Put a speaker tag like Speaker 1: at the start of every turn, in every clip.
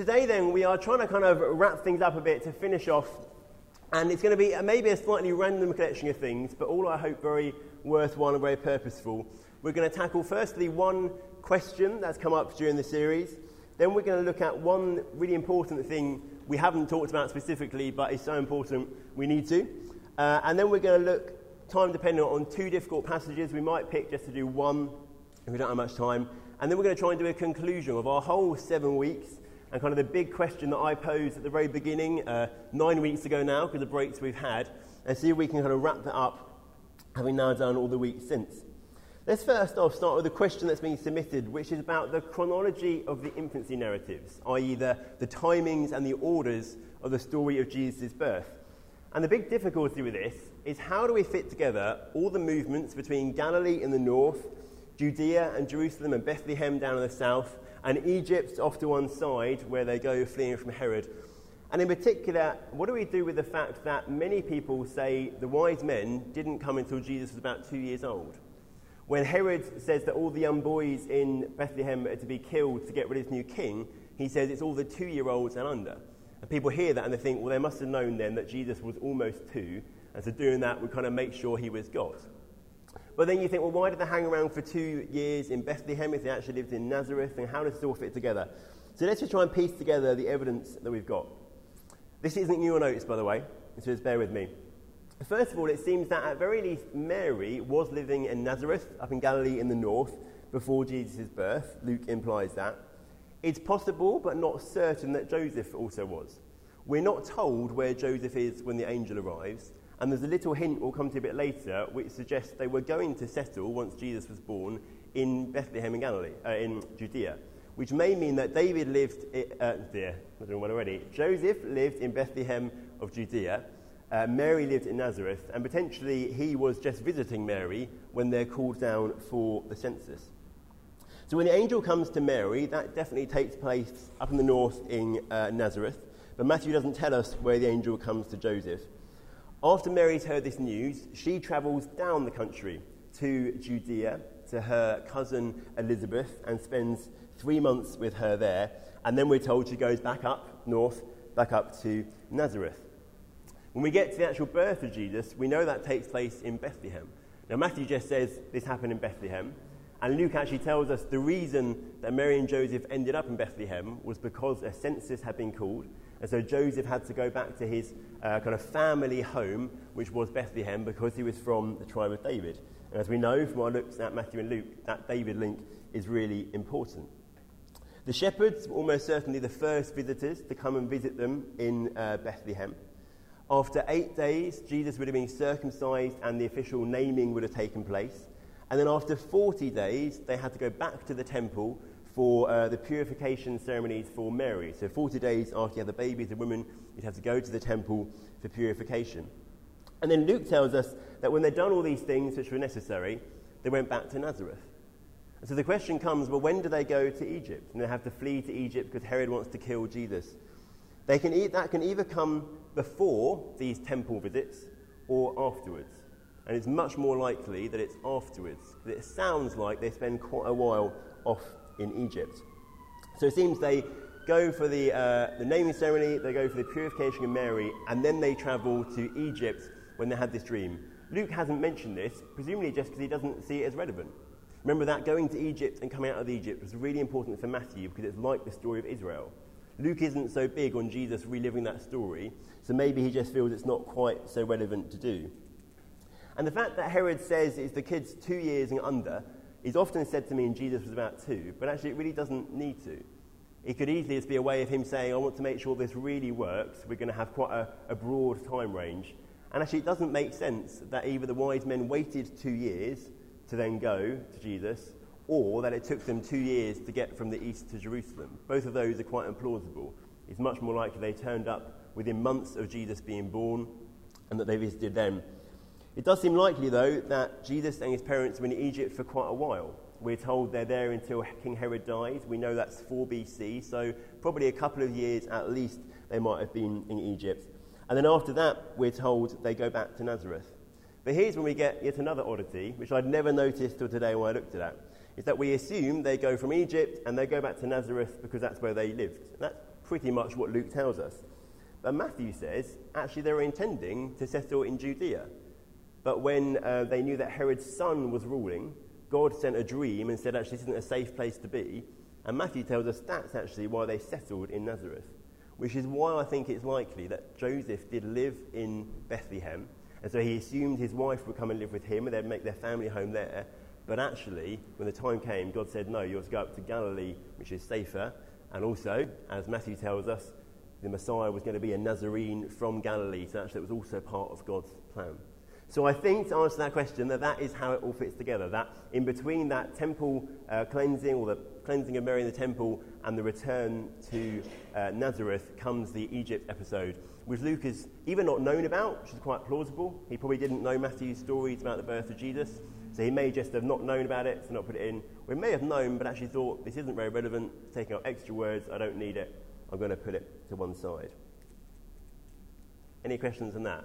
Speaker 1: today, then, we are trying to kind of wrap things up a bit to finish off. And it's going to be maybe a slightly random collection of things, but all I hope very worthwhile and very purposeful. We're going to tackle, firstly, one question that's come up during the series. Then we're going to look at one really important thing we haven't talked about specifically, but is so important we need to. Uh, and then we're going to look, time dependent, on two difficult passages. We might pick just to do one if we don't have much time. And then we're going to try and do a conclusion of our whole seven weeks and kind of the big question that I posed at the very beginning, uh, nine weeks ago now, because of the breaks we've had, and see if we can kind of wrap that up, having now done all the weeks since. Let's first off start with the question that's been submitted, which is about the chronology of the infancy narratives, i.e., the, the timings and the orders of the story of Jesus' birth. And the big difficulty with this is how do we fit together all the movements between Galilee in the north, Judea and Jerusalem and Bethlehem down in the south, and Egypt off to one side where they go fleeing from Herod. And in particular, what do we do with the fact that many people say the wise men didn't come until Jesus was about two years old? When Herod says that all the young boys in Bethlehem are to be killed to get rid of his new king, he says it's all the two year olds and under. And people hear that and they think, well, they must have known then that Jesus was almost two, and so doing that would kind of make sure he was God. But then you think, well, why did they hang around for two years in Bethlehem if they actually lived in Nazareth? And how does this all fit together? So let's just try and piece together the evidence that we've got. This isn't new or notes, by the way, so just bear with me. First of all, it seems that at very least Mary was living in Nazareth, up in Galilee in the north, before Jesus' birth. Luke implies that. It's possible, but not certain, that Joseph also was. We're not told where Joseph is when the angel arrives, and there's a little hint we'll come to a bit later, which suggests they were going to settle once Jesus was born in Bethlehem in Galilee, uh, in Judea, which may mean that David lived, uh, dear, I don't know one already. Joseph lived in Bethlehem of Judea. Uh, Mary lived in Nazareth, and potentially he was just visiting Mary when they're called down for the census. So when the angel comes to Mary, that definitely takes place up in the north in uh, Nazareth, but Matthew doesn't tell us where the angel comes to Joseph. After Mary's heard this news, she travels down the country to Judea to her cousin Elizabeth and spends three months with her there. And then we're told she goes back up north, back up to Nazareth. When we get to the actual birth of Jesus, we know that takes place in Bethlehem. Now, Matthew just says this happened in Bethlehem. And Luke actually tells us the reason that Mary and Joseph ended up in Bethlehem was because a census had been called and so Joseph had to go back to his uh, kind of family home, which was Bethlehem, because he was from the tribe of David. And as we know from our looks at Matthew and Luke, that David link is really important. The shepherds were almost certainly the first visitors to come and visit them in uh, Bethlehem. After eight days, Jesus would have been circumcised and the official naming would have taken place. And then after 40 days, they had to go back to the temple for uh, the purification ceremonies for Mary. So 40 days after you the baby, the woman, you'd have to go to the temple for purification. And then Luke tells us that when they'd done all these things which were necessary, they went back to Nazareth. And so the question comes well, when do they go to Egypt? And they have to flee to Egypt because Herod wants to kill Jesus. They can e- that can either come before these temple visits or afterwards. And it's much more likely that it's afterwards. It sounds like they spend quite a while off in Egypt. So it seems they go for the, uh, the naming ceremony, they go for the purification of Mary, and then they travel to Egypt when they had this dream. Luke hasn't mentioned this, presumably just because he doesn't see it as relevant. Remember that going to Egypt and coming out of Egypt was really important for Matthew because it's like the story of Israel. Luke isn't so big on Jesus reliving that story, so maybe he just feels it's not quite so relevant to do. And the fact that Herod says it's the kids two years and under is often said to mean Jesus was about two, but actually it really doesn't need to. It could easily just be a way of him saying, I want to make sure this really works. We're going to have quite a, a broad time range. And actually, it doesn't make sense that either the wise men waited two years to then go to Jesus, or that it took them two years to get from the east to Jerusalem. Both of those are quite implausible. It's much more likely they turned up within months of Jesus being born and that they visited them it does seem likely, though, that Jesus and his parents were in Egypt for quite a while. We're told they're there until King Herod dies. We know that's 4 BC, so probably a couple of years at least they might have been in Egypt. And then after that, we're told they go back to Nazareth. But here's when we get yet another oddity, which I'd never noticed till today when I looked at it, is that we assume they go from Egypt and they go back to Nazareth because that's where they lived. That's pretty much what Luke tells us. But Matthew says, actually, they were intending to settle in Judea. But when uh, they knew that Herod's son was ruling, God sent a dream and said, actually, this isn't a safe place to be. And Matthew tells us that's actually why they settled in Nazareth, which is why I think it's likely that Joseph did live in Bethlehem. And so he assumed his wife would come and live with him and they'd make their family home there. But actually, when the time came, God said, no, you're to go up to Galilee, which is safer. And also, as Matthew tells us, the Messiah was going to be a Nazarene from Galilee. So actually, it was also part of God's plan. So I think to answer that question, that that is how it all fits together. That in between that temple uh, cleansing, or the cleansing of Mary in the temple, and the return to uh, Nazareth comes the Egypt episode, which Luke has even not known about, which is quite plausible. He probably didn't know Matthew's stories about the birth of Jesus, so he may just have not known about it, so not put it in. We may have known, but actually thought this isn't very relevant, taking out extra words, I don't need it, I'm going to put it to one side. Any questions on that?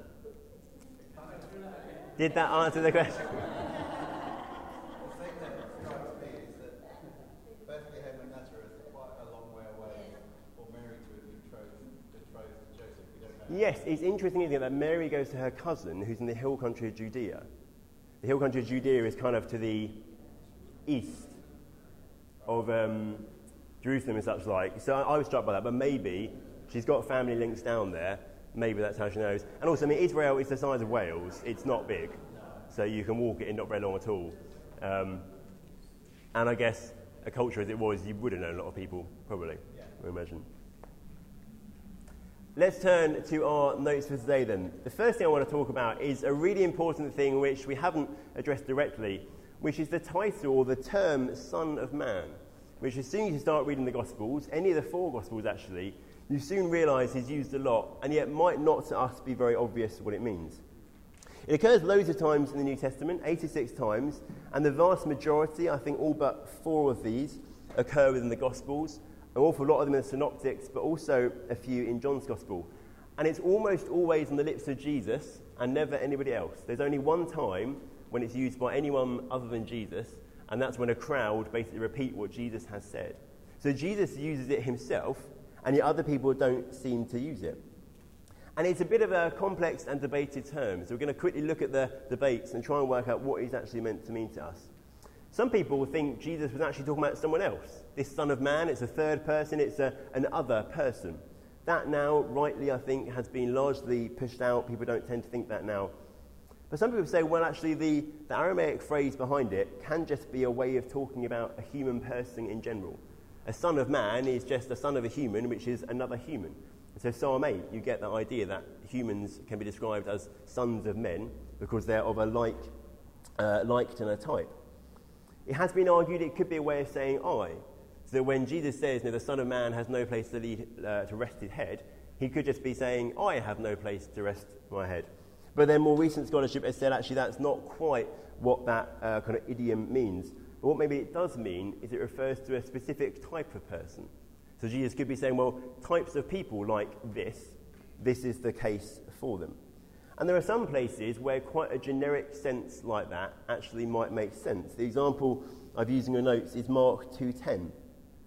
Speaker 1: Did that answer the question? Yes, it's interesting, isn't it, that Mary goes to her cousin who's in the hill country of Judea. The hill country of Judea is kind of to the east of um, Jerusalem and such like. So I, I was struck by that, but maybe she's got family links down there maybe that's how she knows. And also, I mean, Israel is the size of Wales. It's not big, so you can walk it in not very long at all. Um, and I guess a culture as it was, you would have known a lot of people, probably, yeah. I imagine. Let's turn to our notes for today then. The first thing I want to talk about is a really important thing which we haven't addressed directly, which is the title or the term Son of Man, which as soon as you start reading the Gospels, any of the four Gospels actually, you soon realise he's used a lot, and yet might not to us be very obvious what it means. It occurs loads of times in the New Testament, 86 times, and the vast majority, I think all but four of these, occur within the Gospels. An awful lot of them in the Synoptics, but also a few in John's Gospel. And it's almost always on the lips of Jesus and never anybody else. There's only one time when it's used by anyone other than Jesus, and that's when a crowd basically repeat what Jesus has said. So Jesus uses it himself, and yet other people don't seem to use it. And it's a bit of a complex and debated term, so we're going to quickly look at the debates and try and work out what he's actually meant to mean to us. Some people think Jesus was actually talking about someone else. This Son of Man, it's a third person, it's a, an other person. That now, rightly, I think, has been largely pushed out. People don't tend to think that now. But some people say, well, actually, the, the Aramaic phrase behind it can just be a way of talking about a human person in general. A son of man is just a son of a human, which is another human. And so, Psalm 8, you get the idea that humans can be described as sons of men because they're of a like, uh, liked and a type. It has been argued it could be a way of saying I. So when Jesus says, no, the Son of Man has no place to, lead, uh, to rest his head, he could just be saying, I have no place to rest my head. But then more recent scholarship has said actually that's not quite what that uh, kind of idiom means. But what maybe it does mean is it refers to a specific type of person. So Jesus could be saying, well, types of people like this, this is the case for them. And there are some places where quite a generic sense like that actually might make sense. The example I've used in your notes is Mark 2.10.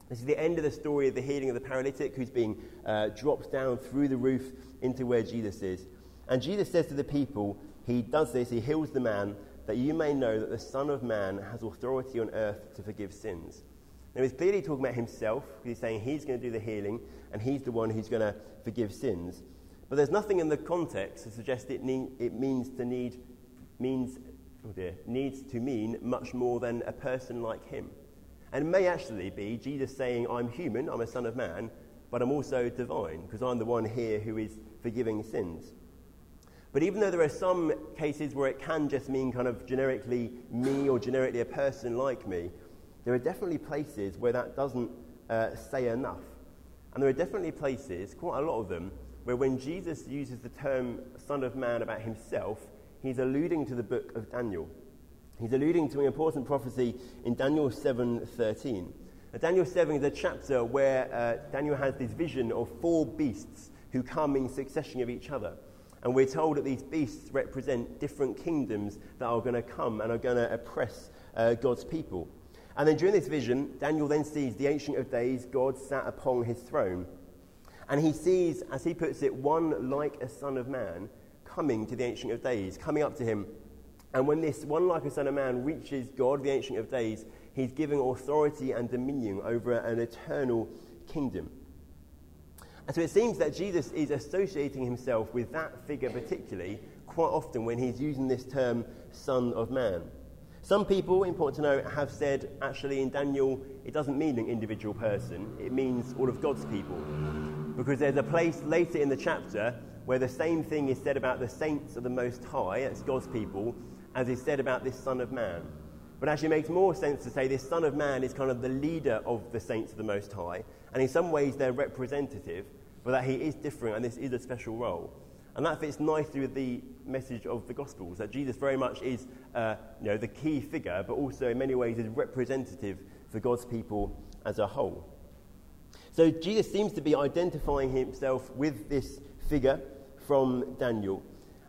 Speaker 1: This is the end of the story of the healing of the paralytic who's being uh, dropped down through the roof into where Jesus is. And Jesus says to the people, he does this, he heals the man, that you may know that the Son of Man has authority on earth to forgive sins. Now, he's clearly talking about himself, he's saying he's going to do the healing, and he's the one who's going to forgive sins. But there's nothing in the context to suggest it, need, it means to need, means, oh dear, needs to mean much more than a person like him. And may actually be Jesus saying, I'm human, I'm a son of man, but I'm also divine, because I'm the one here who is forgiving sins. But even though there are some cases where it can just mean kind of generically me or generically a person like me, there are definitely places where that doesn't uh, say enough. And there are definitely places, quite a lot of them, where when Jesus uses the term Son of Man about himself, he's alluding to the book of Daniel. He's alluding to an important prophecy in Daniel 7:13. Daniel 7 is a chapter where uh, Daniel has this vision of four beasts who come in succession of each other. And we're told that these beasts represent different kingdoms that are going to come and are going to oppress uh, God's people. And then during this vision, Daniel then sees the Ancient of Days, God sat upon his throne. And he sees, as he puts it, one like a son of man coming to the Ancient of Days, coming up to him. And when this one like a son of man reaches God, the Ancient of Days, he's giving authority and dominion over an eternal kingdom. And so it seems that Jesus is associating himself with that figure particularly quite often when he's using this term, Son of Man. Some people, important to know, have said actually in Daniel it doesn't mean an individual person, it means all of God's people. Because there's a place later in the chapter where the same thing is said about the saints of the Most High, that's God's people, as is said about this Son of Man. But actually, it makes more sense to say this Son of Man is kind of the leader of the saints of the Most High, and in some ways they're representative, but that he is different and this is a special role. And that fits nicely with the message of the Gospels, that Jesus very much is uh, you know, the key figure, but also in many ways is representative for God's people as a whole. So Jesus seems to be identifying himself with this figure from Daniel.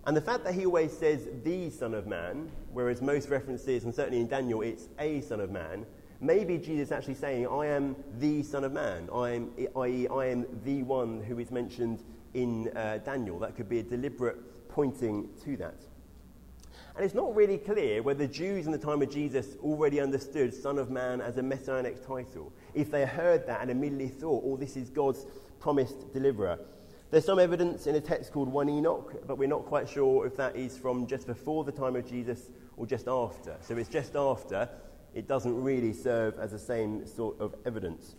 Speaker 1: And the fact that he always says the Son of Man, whereas most references, and certainly in Daniel, it's a Son of Man, maybe Jesus is actually saying, I am the Son of Man, I am, i.e., I am the one who is mentioned in uh, Daniel. That could be a deliberate pointing to that. And it's not really clear whether Jews in the time of Jesus already understood Son of Man as a messianic title. If they heard that and immediately thought, oh, this is God's promised deliverer. There's some evidence in a text called 1 Enoch, but we're not quite sure if that is from just before the time of Jesus or just after. So it's just after, it doesn't really serve as the same sort of evidence.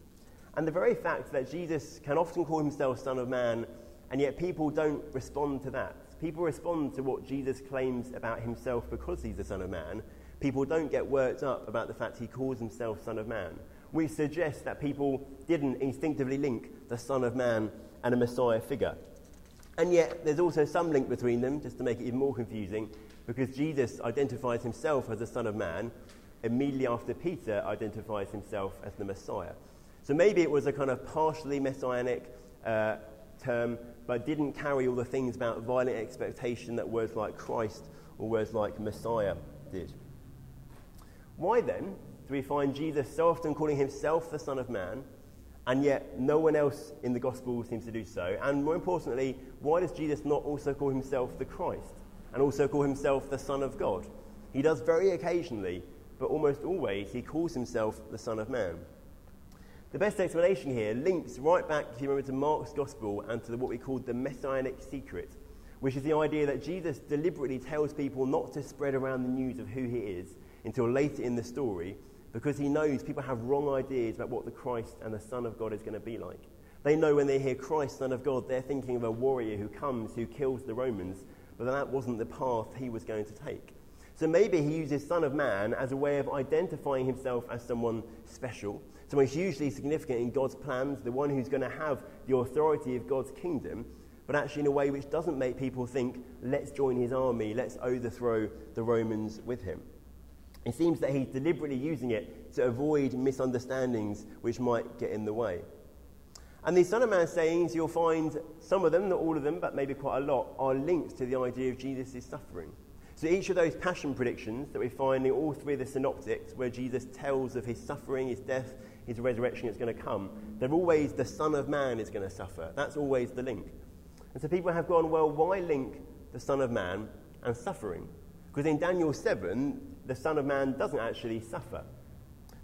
Speaker 1: And the very fact that Jesus can often call himself Son of Man, and yet people don't respond to that. People respond to what Jesus claims about himself because he's the Son of Man. People don't get worked up about the fact he calls himself Son of Man. We suggest that people didn't instinctively link the Son of Man and a Messiah figure. And yet, there's also some link between them, just to make it even more confusing, because Jesus identifies himself as the Son of Man immediately after Peter identifies himself as the Messiah. So maybe it was a kind of partially messianic uh, term, but didn't carry all the things about violent expectation that words like Christ or words like Messiah did. Why then do we find Jesus so often calling himself the Son of Man and yet no one else in the gospel seems to do so. And more importantly, why does Jesus not also call himself the Christ and also call himself the Son of God? He does very occasionally, but almost always, he calls himself the Son of Man. The best explanation here links right back, if you remember, to Mark's Gospel and to what we call the messianic secret, which is the idea that Jesus deliberately tells people not to spread around the news of who he is until later in the story, because he knows people have wrong ideas about what the Christ and the Son of God is going to be like. They know when they hear Christ, Son of God, they're thinking of a warrior who comes, who kills the Romans, but that wasn't the path he was going to take. So maybe he uses Son of Man as a way of identifying himself as someone special, someone hugely significant in God's plans, the one who's going to have the authority of God's kingdom, but actually in a way which doesn't make people think, let's join his army, let's overthrow the Romans with him. It seems that he's deliberately using it to avoid misunderstandings which might get in the way. And these Son of Man sayings, you'll find some of them, not all of them, but maybe quite a lot, are linked to the idea of Jesus' suffering. So each of those passion predictions that we find in all three of the synoptics, where Jesus tells of his suffering, his death, his resurrection is going to come, they're always the Son of Man is going to suffer. That's always the link. And so people have gone, well, why link the Son of Man and suffering? Because in Daniel 7, the Son of Man doesn't actually suffer.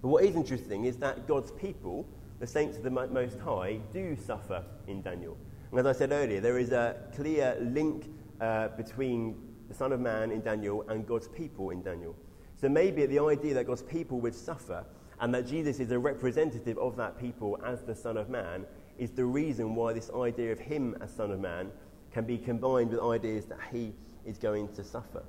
Speaker 1: But what is interesting is that God's people, the saints of the Most High, do suffer in Daniel. And as I said earlier, there is a clear link uh, between the Son of Man in Daniel and God's people in Daniel. So maybe the idea that God's people would suffer and that Jesus is a representative of that people as the Son of Man is the reason why this idea of him as Son of Man can be combined with ideas that he is going to suffer.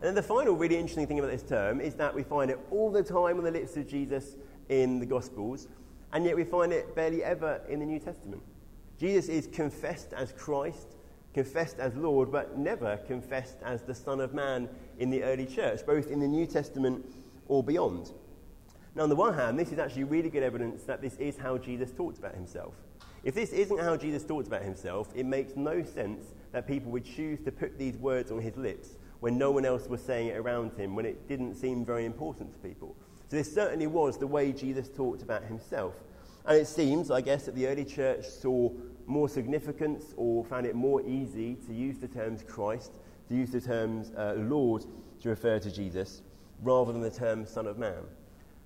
Speaker 1: And then the final really interesting thing about this term is that we find it all the time on the lips of Jesus in the Gospels, and yet we find it barely ever in the New Testament. Jesus is confessed as Christ, confessed as Lord, but never confessed as the Son of Man in the early church, both in the New Testament or beyond. Now, on the one hand, this is actually really good evidence that this is how Jesus talked about himself. If this isn't how Jesus talked about himself, it makes no sense that people would choose to put these words on his lips when no one else was saying it around him, when it didn't seem very important to people. So this certainly was the way Jesus talked about himself. And it seems, I guess, that the early church saw more significance or found it more easy to use the terms Christ, to use the terms uh, Lord to refer to Jesus, rather than the term Son of Man.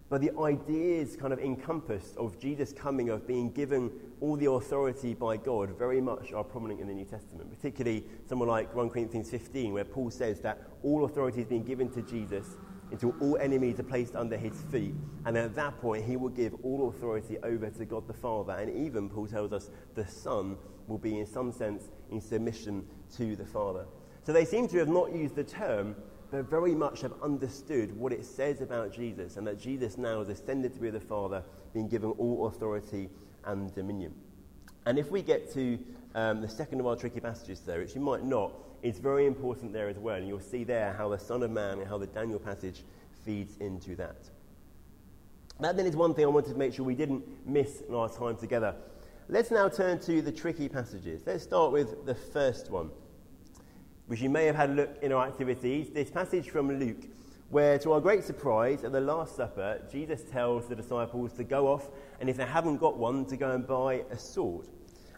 Speaker 1: But the ideas kind of encompassed of Jesus coming, of being given all the authority by God, very much are prominent in the New Testament, particularly someone like 1 Corinthians 15, where Paul says that all authority has been given to Jesus until all enemies are placed under his feet. And at that point, he will give all authority over to God the Father. And even, Paul tells us, the Son will be, in some sense, in submission to the Father. So they seem to have not used the term, but very much have understood what it says about Jesus and that Jesus now is ascended to be the Father, being given all authority and dominion. And if we get to um, the second of our tricky passages there, which you might not, it's very important there as well. And you'll see there how the Son of Man and how the Daniel passage feeds into that. That then is one thing I wanted to make sure we didn't miss in our time together. Let's now turn to the tricky passages. Let's start with the first one, which you may have had a look in our activities. This passage from Luke, where to our great surprise, at the Last Supper, Jesus tells the disciples to go off and if they haven't got one, to go and buy a sword.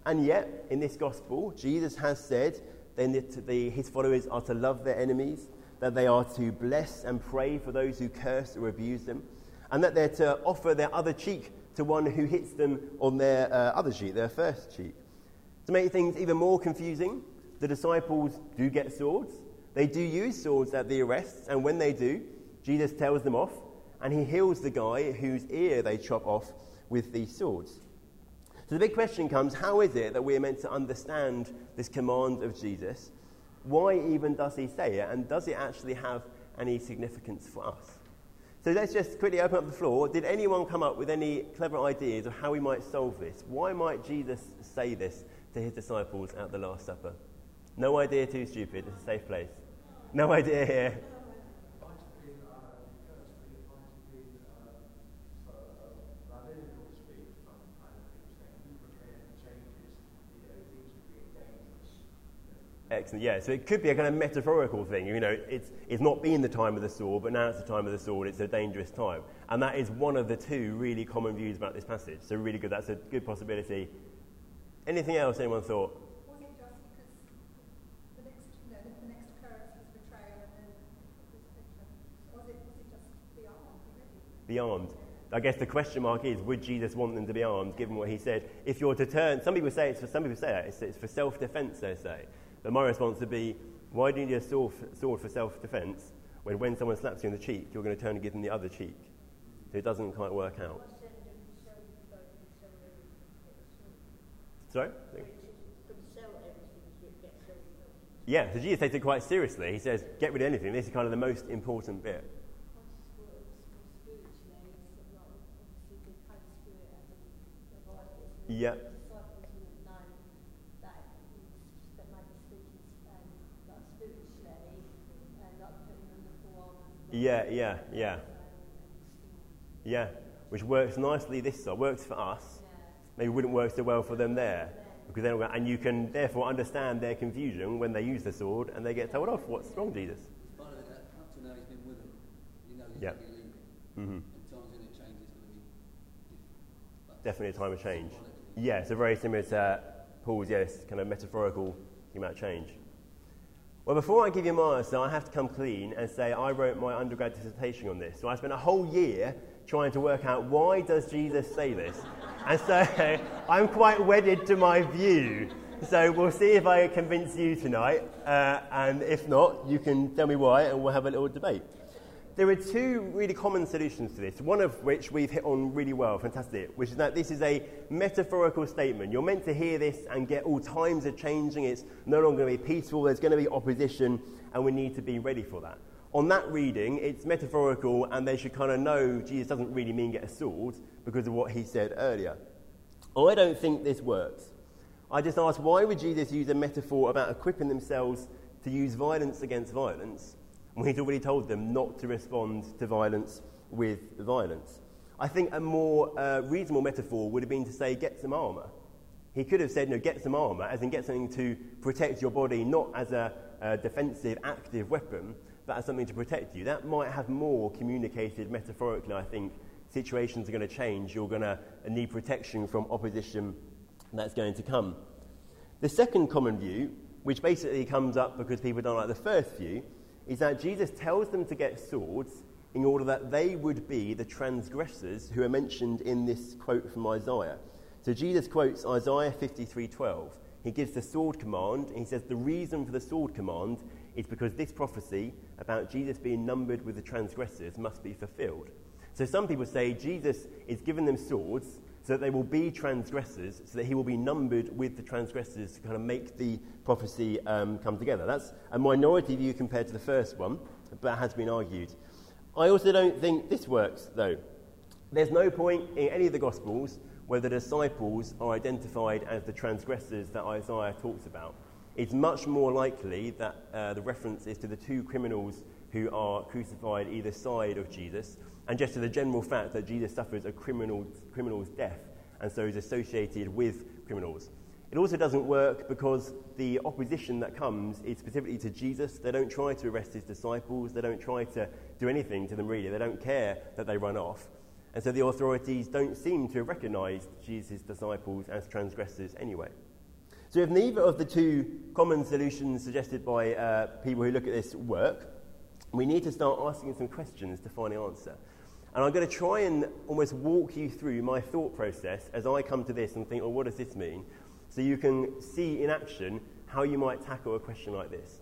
Speaker 1: And yet, in this gospel, Jesus has said then the, his followers are to love their enemies, that they are to bless and pray for those who curse or abuse them, and that they're to offer their other cheek to one who hits them on their uh, other cheek, their first cheek. To make things even more confusing, the disciples do get swords. They do use swords at the arrests, and when they do, Jesus tells them off, and he heals the guy whose ear they chop off with these swords. So the big question comes how is it that we are meant to understand this command of Jesus? Why even does he say it? And does it actually have any significance for us? So let's just quickly open up the floor. Did anyone come up with any clever ideas of how we might solve this? Why might Jesus say this to his disciples at the Last Supper? No idea, too stupid. It's a safe place. No idea here. Excellent. Yeah, so it could be a kind of metaphorical thing. You know, it's, it's not been the time of the sword, but now it's the time of the sword. It's a dangerous time. And that is one of the two really common views about this passage. So, really good. That's a good possibility. Anything else anyone thought?
Speaker 2: Was it just because the next, you know, the next occurrence was betrayal and then it, just be armed already?
Speaker 1: Be armed. I guess the question mark is, would Jesus want them to be armed, given what he said? If you're to turn, some people say it's for, some people say it, it's, it's for self-defense, they say. But my response would be, why do you need a sword for self defense when, when someone slaps you in the cheek, you're going to turn and give them the other cheek? So it doesn't quite work out. Sorry? Yeah, so Jesus takes it quite seriously. He says, get rid of anything. This is kind of the most important bit. Yeah. Yeah, yeah, yeah. Yeah, which works nicely this side, works for us. Maybe wouldn't work so well for them there. Because then, and you can therefore understand their confusion when they use the sword and they get told off. What's wrong, Jesus? Yeah. Mm-hmm. Definitely a time of change. Yeah, so very similar to Paul's, yes, kind of metaphorical about change. Well, before I give you my answer, I have to come clean and say I wrote my undergrad dissertation on this. So I spent a whole year trying to work out why does Jesus say this? And so I'm quite wedded to my view. So we'll see if I convince you tonight. Uh, and if not, you can tell me why and we'll have a little debate. There are two really common solutions to this, one of which we've hit on really well, fantastic, which is that this is a metaphorical statement. You're meant to hear this and get all times are changing, it's no longer going to be peaceful, there's going to be opposition, and we need to be ready for that. On that reading, it's metaphorical, and they should kind of know Jesus doesn't really mean get a sword because of what he said earlier. I don't think this works. I just ask why would Jesus use a metaphor about equipping themselves to use violence against violence when he's already told them not to respond to violence with violence. I think a more uh, reasonable metaphor would have been to say, get some armour. He could have said, no, get some armour, as in get something to protect your body, not as a, a defensive, active weapon, but as something to protect you. That might have more communicated metaphorically, I think. Situations are going to change. You're going to need protection from opposition that's going to come. The second common view, which basically comes up because people don't like the first view, is that Jesus tells them to get swords in order that they would be the transgressors who are mentioned in this quote from Isaiah. So Jesus quotes Isaiah 53:12. He gives the sword command, and he says the reason for the sword command is because this prophecy about Jesus being numbered with the transgressors must be fulfilled. So some people say Jesus is giving them swords so that they will be transgressors, so that he will be numbered with the transgressors to kind of make the prophecy um, come together. That's a minority view compared to the first one, but has been argued. I also don't think this works, though. There's no point in any of the Gospels where the disciples are identified as the transgressors that Isaiah talks about. It's much more likely that uh, the reference is to the two criminals who are crucified either side of Jesus, and just to the general fact that Jesus suffers a criminal, criminal's death and so is associated with criminals. It also doesn't work because the opposition that comes is specifically to Jesus. They don't try to arrest his disciples, they don't try to do anything to them really, they don't care that they run off. And so the authorities don't seem to have recognized Jesus' disciples as transgressors anyway. So if neither of the two common solutions suggested by uh, people who look at this work, we need to start asking some questions to find the answer. And I'm going to try and almost walk you through my thought process as I come to this and think, well, what does this mean? So you can see in action how you might tackle a question like this.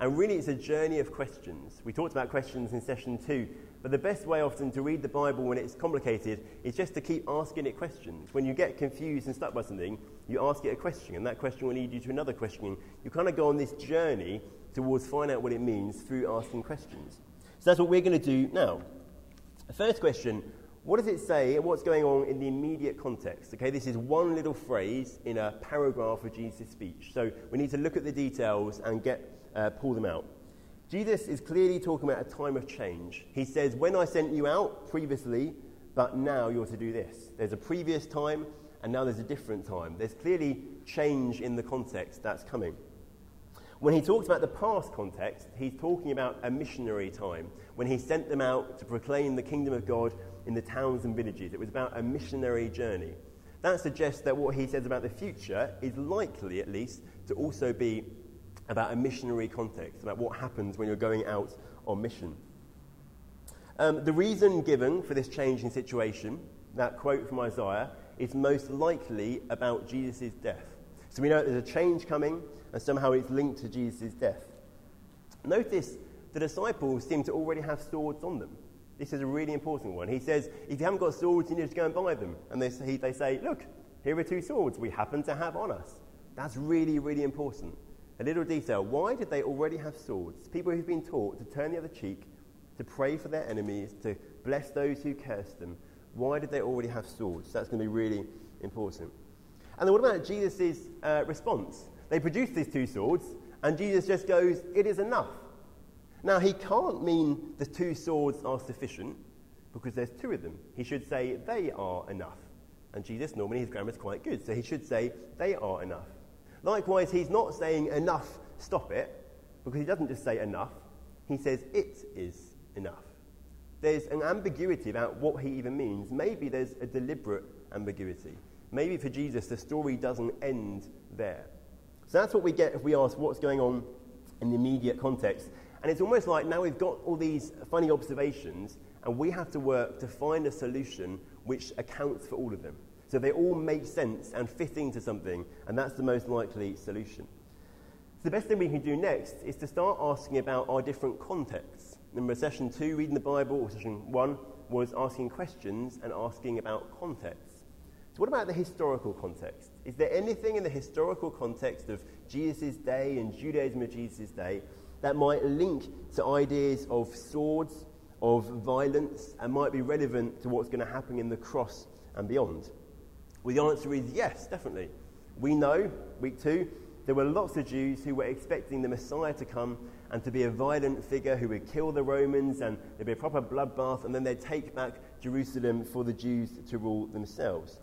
Speaker 1: And really, it's a journey of questions. We talked about questions in session two, but the best way often to read the Bible when it's complicated is just to keep asking it questions. When you get confused and stuck by something, you ask it a question, and that question will lead you to another question. You kind of go on this journey towards finding out what it means through asking questions. So that's what we're going to do now. The first question what does it say and what's going on in the immediate context? Okay, this is one little phrase in a paragraph of Jesus' speech. So we need to look at the details and get, uh, pull them out. Jesus is clearly talking about a time of change. He says, When I sent you out previously, but now you're to do this. There's a previous time, and now there's a different time. There's clearly change in the context that's coming. When he talks about the past context, he's talking about a missionary time, when he sent them out to proclaim the kingdom of God in the towns and villages. It was about a missionary journey. That suggests that what he says about the future is likely, at least, to also be about a missionary context, about what happens when you're going out on mission. Um, the reason given for this change in situation, that quote from Isaiah, is most likely about Jesus' death. So we know there's a change coming, and somehow it's linked to Jesus' death. Notice the disciples seem to already have swords on them. This is a really important one. He says, if you haven't got swords, you need to go and buy them. And they say, they say, look, here are two swords we happen to have on us. That's really, really important. A little detail. Why did they already have swords? People who've been taught to turn the other cheek, to pray for their enemies, to bless those who curse them. Why did they already have swords? That's going to be really important. And then what about Jesus' uh, response? They produce these two swords, and Jesus just goes, It is enough. Now, he can't mean the two swords are sufficient because there's two of them. He should say, They are enough. And Jesus, normally his grammar is quite good, so he should say, They are enough. Likewise, he's not saying enough, stop it, because he doesn't just say enough, he says it is enough. There's an ambiguity about what he even means. Maybe there's a deliberate ambiguity. Maybe for Jesus, the story doesn't end there. So that's what we get if we ask what's going on in the immediate context. And it's almost like now we've got all these funny observations, and we have to work to find a solution which accounts for all of them. So they all make sense and fit into something, and that's the most likely solution. So the best thing we can do next is to start asking about our different contexts. Remember, session two, reading the Bible, or session one, was asking questions and asking about context. So, what about the historical context? Is there anything in the historical context of Jesus' day and Judaism of Jesus' day that might link to ideas of swords, of violence, and might be relevant to what's going to happen in the cross and beyond? Well, the answer is yes, definitely. We know, week two, there were lots of Jews who were expecting the Messiah to come and to be a violent figure who would kill the Romans and there'd be a proper bloodbath, and then they'd take back Jerusalem for the Jews to rule themselves.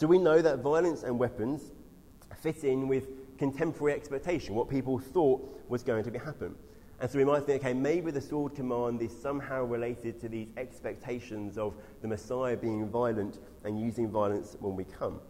Speaker 1: So we know that violence and weapons fit in with contemporary expectation, what people thought was going to happen. And so we might think, okay, maybe the sword command is somehow related to these expectations of the Messiah being violent and using violence when we come.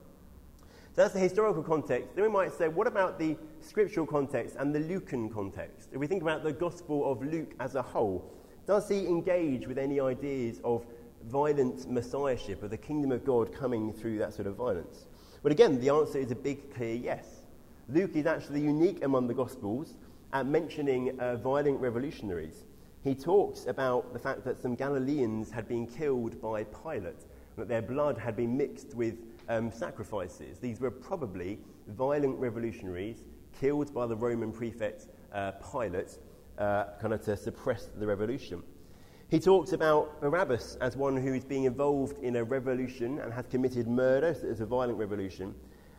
Speaker 1: So that's the historical context. Then we might say, what about the scriptural context and the Lucan context? If we think about the Gospel of Luke as a whole, does he engage with any ideas of violent messiahship, of the kingdom of God coming through that sort of violence? But again, the answer is a big, clear yes. Luke is actually unique among the Gospels at mentioning uh, violent revolutionaries. He talks about the fact that some Galileans had been killed by Pilate, that their blood had been mixed with um, sacrifices. These were probably violent revolutionaries killed by the Roman prefect uh, Pilate, uh, kind of to suppress the revolution. He talks about Barabbas as one who is being involved in a revolution and has committed murder, so it's a violent revolution.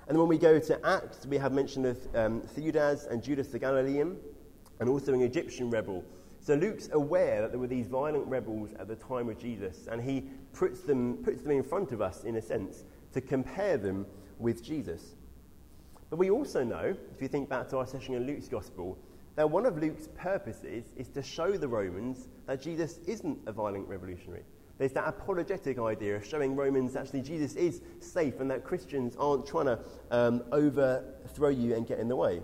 Speaker 1: And when we go to Acts, we have mention of um, Theudas and Judas the Galilean, and also an Egyptian rebel. So Luke's aware that there were these violent rebels at the time of Jesus, and he puts them, puts them in front of us, in a sense, to compare them with Jesus. But we also know, if you think back to our session in Luke's Gospel, that one of Luke's purposes is to show the Romans that Jesus isn't a violent revolutionary. There's that apologetic idea of showing Romans actually Jesus is safe and that Christians aren't trying to um, overthrow you and get in the way.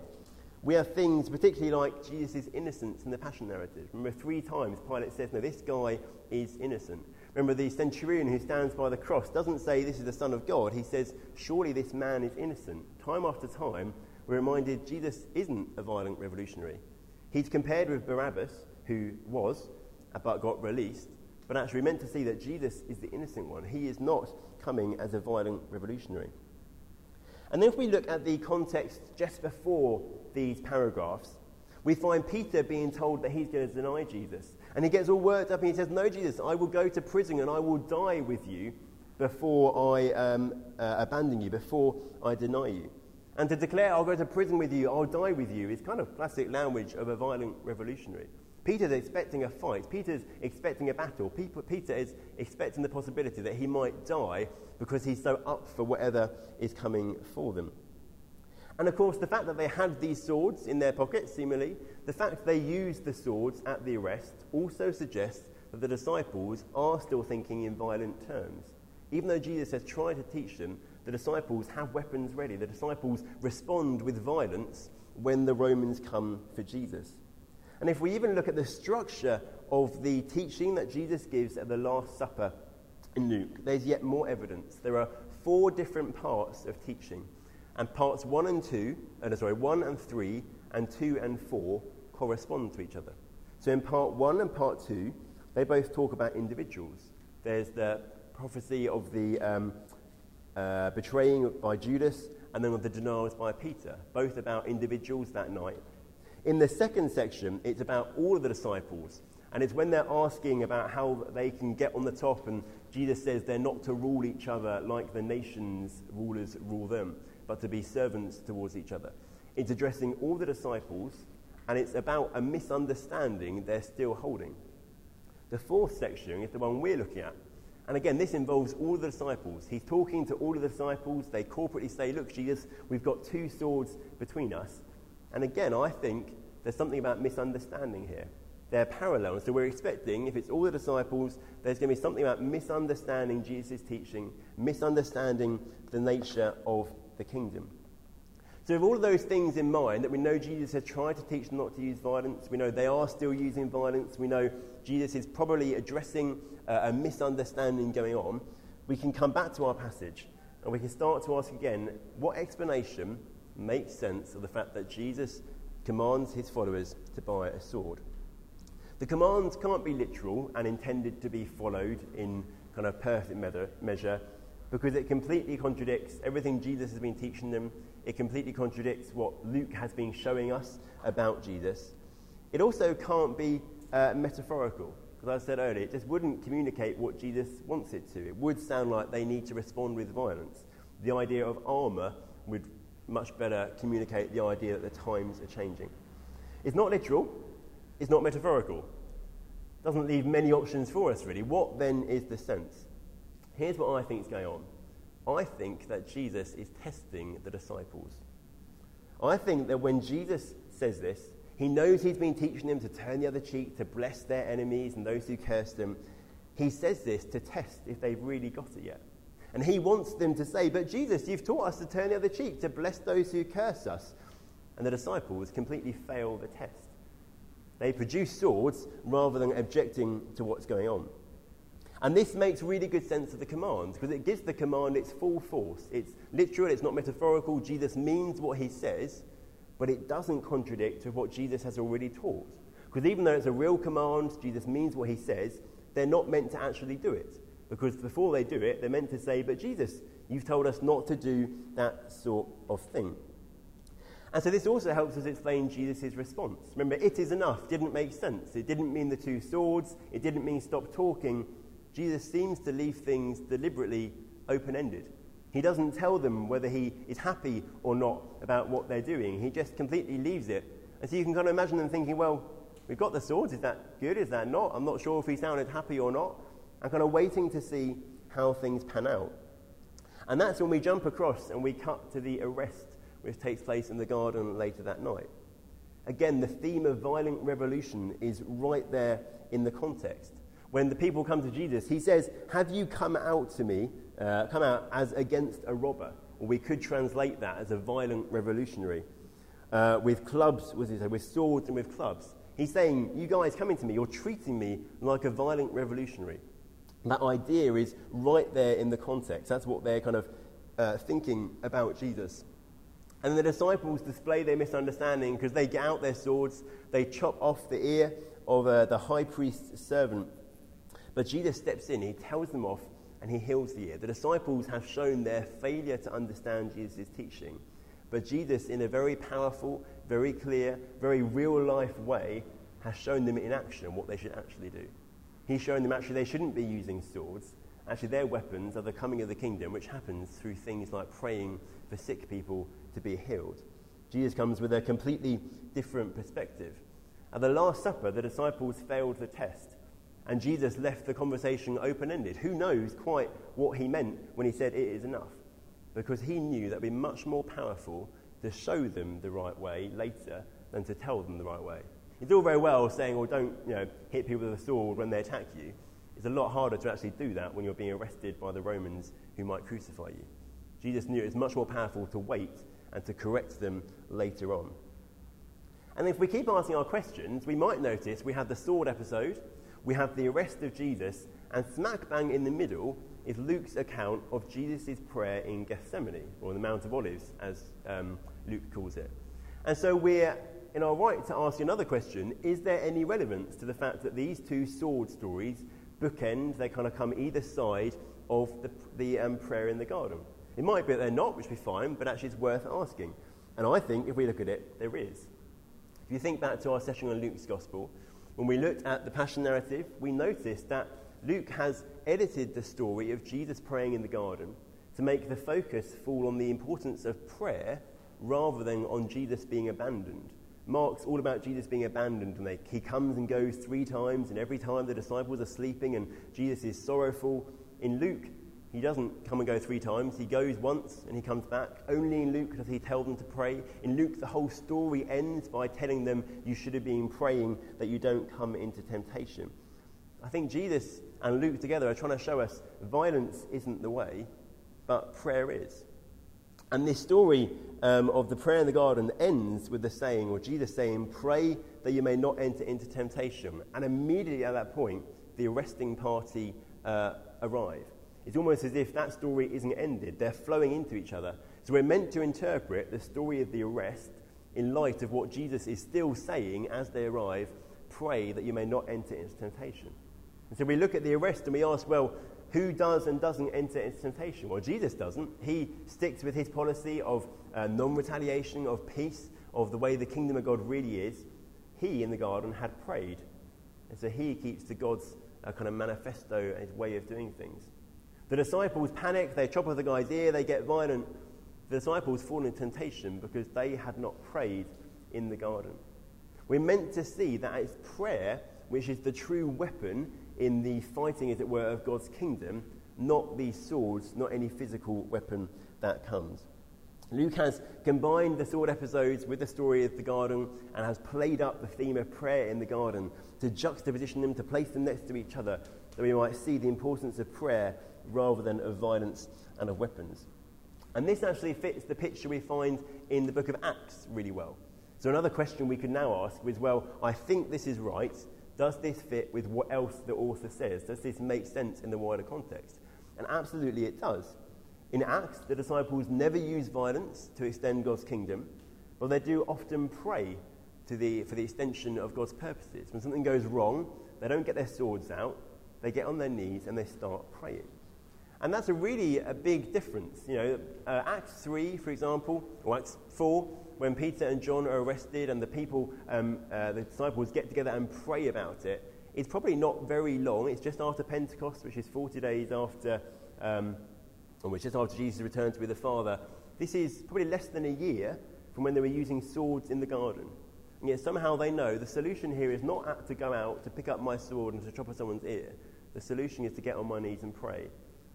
Speaker 1: We have things, particularly like Jesus' innocence in the Passion narrative. Remember, three times Pilate says, No, this guy is innocent. Remember, the centurion who stands by the cross doesn't say this is the Son of God. He says, Surely this man is innocent. Time after time, we're reminded Jesus isn't a violent revolutionary. He's compared with Barabbas, who was, but got released. But actually, meant to see that Jesus is the innocent one. He is not coming as a violent revolutionary. And then, if we look at the context just before these paragraphs, we find Peter being told that he's going to deny Jesus. And he gets all worked up and he says, No, Jesus, I will go to prison and I will die with you before I um, uh, abandon you, before I deny you. And to declare, I'll go to prison with you, I'll die with you, is kind of classic language of a violent revolutionary. Peter's expecting a fight. Peter's expecting a battle. Peter is expecting the possibility that he might die because he's so up for whatever is coming for them. And of course, the fact that they had these swords in their pockets, seemingly, the fact they used the swords at the arrest also suggests that the disciples are still thinking in violent terms. Even though Jesus has tried to teach them, the disciples have weapons ready. The disciples respond with violence when the Romans come for Jesus. And if we even look at the structure of the teaching that Jesus gives at the Last Supper in Luke, there's yet more evidence. There are four different parts of teaching. And parts 1 and 2, uh, sorry, 1 and 3, and 2 and 4 correspond to each other. So in part 1 and part 2, they both talk about individuals. There's the prophecy of the um, uh, betraying by Judas and then of the denials by Peter, both about individuals that night. In the second section, it's about all of the disciples. And it's when they're asking about how they can get on the top, and Jesus says they're not to rule each other like the nations' rulers rule them but to be servants towards each other. It's addressing all the disciples, and it's about a misunderstanding they're still holding. The fourth section is the one we're looking at. And again, this involves all the disciples. He's talking to all of the disciples. They corporately say, Look, Jesus, we've got two swords between us. And again, I think there's something about misunderstanding here. They're parallel. So we're expecting, if it's all the disciples, there's going to be something about misunderstanding Jesus' teaching, misunderstanding the nature of the kingdom. So, with all of those things in mind, that we know Jesus has tried to teach them not to use violence, we know they are still using violence, we know Jesus is probably addressing uh, a misunderstanding going on, we can come back to our passage and we can start to ask again what explanation makes sense of the fact that Jesus commands his followers to buy a sword. The commands can't be literal and intended to be followed in kind of perfect measure because it completely contradicts everything Jesus has been teaching them. It completely contradicts what Luke has been showing us about Jesus. It also can't be uh, metaphorical, because I said earlier, it just wouldn't communicate what Jesus wants it to. It would sound like they need to respond with violence. The idea of armour would much better communicate the idea that the times are changing. It's not literal, it's not metaphorical. It doesn't leave many options for us, really. What then is the sense? Here's what I think is going on I think that Jesus is testing the disciples. I think that when Jesus says this, he knows he's been teaching them to turn the other cheek, to bless their enemies and those who curse them. He says this to test if they've really got it yet. And he wants them to say, But Jesus, you've taught us to turn the other cheek, to bless those who curse us. And the disciples completely fail the test. They produce swords rather than objecting to what's going on. And this makes really good sense of the command because it gives the command its full force. It's literal, it's not metaphorical. Jesus means what he says, but it doesn't contradict with what Jesus has already taught. Because even though it's a real command, Jesus means what he says, they're not meant to actually do it. Because before they do it, they're meant to say, But Jesus, you've told us not to do that sort of thing. And so this also helps us explain Jesus' response. Remember, it is enough didn't make sense. It didn't mean the two swords, it didn't mean stop talking. Jesus seems to leave things deliberately open ended. He doesn't tell them whether he is happy or not about what they're doing. He just completely leaves it. And so you can kind of imagine them thinking, well, we've got the swords. Is that good? Is that not? I'm not sure if he sounded happy or not. I'm kind of waiting to see how things pan out. And that's when we jump across and we cut to the arrest which takes place in the garden later that night. Again, the theme of violent revolution is right there in the context. When the people come to Jesus, he says, Have you come out to me, uh, come out as against a robber? Or we could translate that as a violent revolutionary. Uh, with clubs, he say? With swords and with clubs. He's saying, You guys coming to me, you're treating me like a violent revolutionary. That idea is right there in the context. That's what they're kind of uh, thinking about Jesus. And the disciples display their misunderstanding because they get out their swords, they chop off the ear of uh, the high priest's servant. But Jesus steps in, he tells them off, and he heals the ear. The disciples have shown their failure to understand Jesus' teaching. But Jesus, in a very powerful, very clear, very real life way, has shown them in action what they should actually do. He's shown them actually they shouldn't be using swords. Actually, their weapons are the coming of the kingdom, which happens through things like praying for sick people to be healed. Jesus comes with a completely different perspective. At the Last Supper, the disciples failed the test, and Jesus left the conversation open ended. Who knows quite what he meant when he said, It is enough? Because he knew that would be much more powerful to show them the right way later than to tell them the right way. It's all very well saying, well, don't you know, hit people with a sword when they attack you. It's a lot harder to actually do that when you're being arrested by the Romans who might crucify you. Jesus knew it was much more powerful to wait and to correct them later on. And if we keep asking our questions, we might notice we have the sword episode, we have the arrest of Jesus, and smack bang in the middle is Luke's account of Jesus' prayer in Gethsemane, or the Mount of Olives, as um, Luke calls it. And so we're in our right to ask another question is there any relevance to the fact that these two sword stories bookend, they kind of come either side of the, the um, prayer in the garden? It might be that they're not, which would be fine, but actually it's worth asking. And I think if we look at it, there is. If you think back to our session on Luke's Gospel, when we looked at the Passion narrative, we noticed that Luke has edited the story of Jesus praying in the garden to make the focus fall on the importance of prayer rather than on Jesus being abandoned. Mark's all about Jesus being abandoned, and they, he comes and goes three times, and every time the disciples are sleeping and Jesus is sorrowful. In Luke, he doesn't come and go three times. He goes once and he comes back. Only in Luke does he tell them to pray. In Luke, the whole story ends by telling them you should have been praying that you don't come into temptation. I think Jesus and Luke together are trying to show us violence isn't the way, but prayer is. And this story um, of the prayer in the garden ends with the saying, or Jesus saying, Pray that you may not enter into temptation. And immediately at that point, the arresting party uh, arrive. It's almost as if that story isn't ended. They're flowing into each other. So we're meant to interpret the story of the arrest in light of what Jesus is still saying as they arrive pray that you may not enter into temptation. And so we look at the arrest and we ask, well, who does and doesn't enter into temptation? Well, Jesus doesn't. He sticks with his policy of uh, non retaliation, of peace, of the way the kingdom of God really is. He in the garden had prayed. And so he keeps to God's uh, kind of manifesto and his way of doing things. The disciples panic, they chop off the guy's ear, they get violent. The disciples fall into temptation because they had not prayed in the garden. We're meant to see that it's prayer which is the true weapon in the fighting, as it were, of God's kingdom, not these swords, not any physical weapon that comes. Luke has combined the sword episodes with the story of the garden and has played up the theme of prayer in the garden to juxtaposition them, to place them next to each other, that we might see the importance of prayer rather than of violence and of weapons. And this actually fits the picture we find in the book of Acts really well. So, another question we could now ask is well, I think this is right. Does this fit with what else the author says? Does this make sense in the wider context? And absolutely it does. In Acts, the disciples never use violence to extend God's kingdom, but they do often pray the, for the extension of God's purposes. When something goes wrong, they don't get their swords out, they get on their knees and they start praying. And that's a really a big difference. You know, uh, Acts 3, for example, or Acts 4, when Peter and John are arrested and the people, um, uh, the disciples get together and pray about it, it's probably not very long. It's just after Pentecost, which is 40 days after, um, or which is after Jesus returned to be the Father. This is probably less than a year from when they were using swords in the garden. And yet somehow they know the solution here is not to go out to pick up my sword and to chop off someone's ear. The solution is to get on my knees and pray.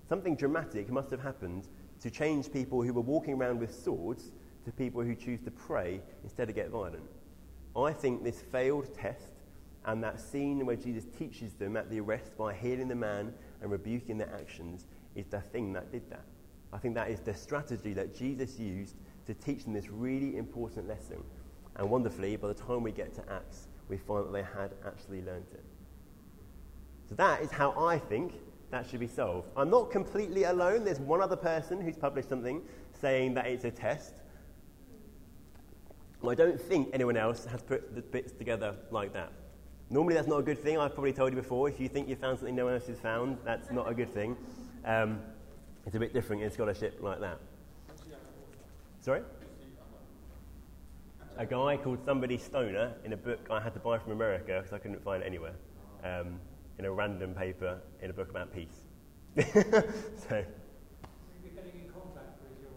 Speaker 1: Something dramatic must have happened to change people who were walking around with swords to people who choose to pray instead of get violent. I think this failed test and that scene where Jesus teaches them at the arrest by healing the man and rebuking their actions is the thing that did that. I think that is the strategy that Jesus used to teach them this really important lesson. And wonderfully, by the time we get to Acts, we find that they had actually learned it. So that is how I think that should be solved. I'm not completely alone. There's one other person who's published something saying that it's a test. I don't think anyone else has put the bits together like that. Normally, that's not a good thing. I've probably told you before. If you think you've found something no one else has found, that's not a good thing. Um, it's a bit different in scholarship like that. Sorry? A guy called Somebody Stoner in a book I had to buy from America because I couldn't find it anywhere. Um, in a random paper in a book about peace. so. You're getting in contact with your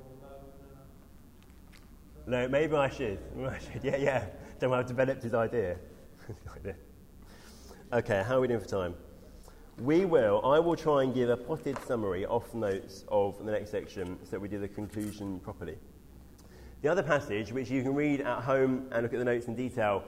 Speaker 1: No, maybe I should. Maybe I should. Yeah, yeah. Don't I've developed his idea. okay, how are we doing for time? We will, I will try and give a potted summary off notes of the next section so that we do the conclusion properly. The other passage, which you can read at home and look at the notes in detail,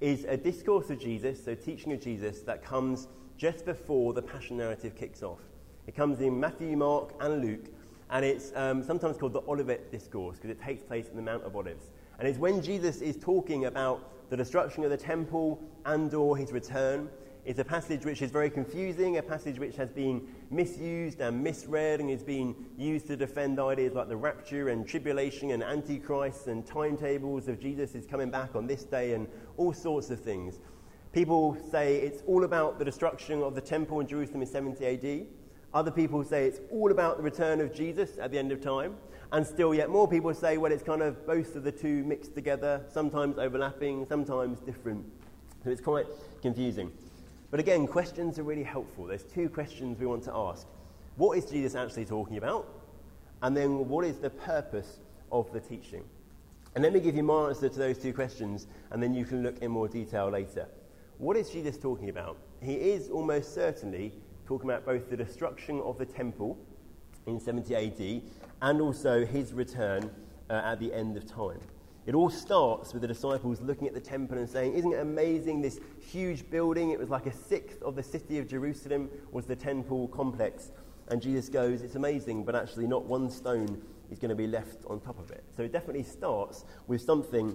Speaker 1: is a discourse of Jesus, so teaching of Jesus, that comes just before the Passion narrative kicks off. It comes in Matthew, Mark, and Luke, and it's um, sometimes called the Olivet Discourse because it takes place in the Mount of Olives. And it's when Jesus is talking about the destruction of the temple and or his return. It's a passage which is very confusing, a passage which has been misused and misread and is being used to defend ideas like the rapture and tribulation and antichrist and timetables of Jesus is coming back on this day and all sorts of things. People say it's all about the destruction of the temple in Jerusalem in 70 AD. Other people say it's all about the return of Jesus at the end of time. And still, yet more people say, well, it's kind of both of the two mixed together, sometimes overlapping, sometimes different. So it's quite confusing. But again, questions are really helpful. There's two questions we want to ask. What is Jesus actually talking about? And then what is the purpose of the teaching? And let me give you my answer to those two questions, and then you can look in more detail later. What is Jesus talking about? He is almost certainly talking about both the destruction of the temple in 70 AD and also his return uh, at the end of time. It all starts with the disciples looking at the temple and saying, Isn't it amazing? This huge building, it was like a sixth of the city of Jerusalem, was the temple complex. And Jesus goes, It's amazing, but actually, not one stone is going to be left on top of it. So it definitely starts with something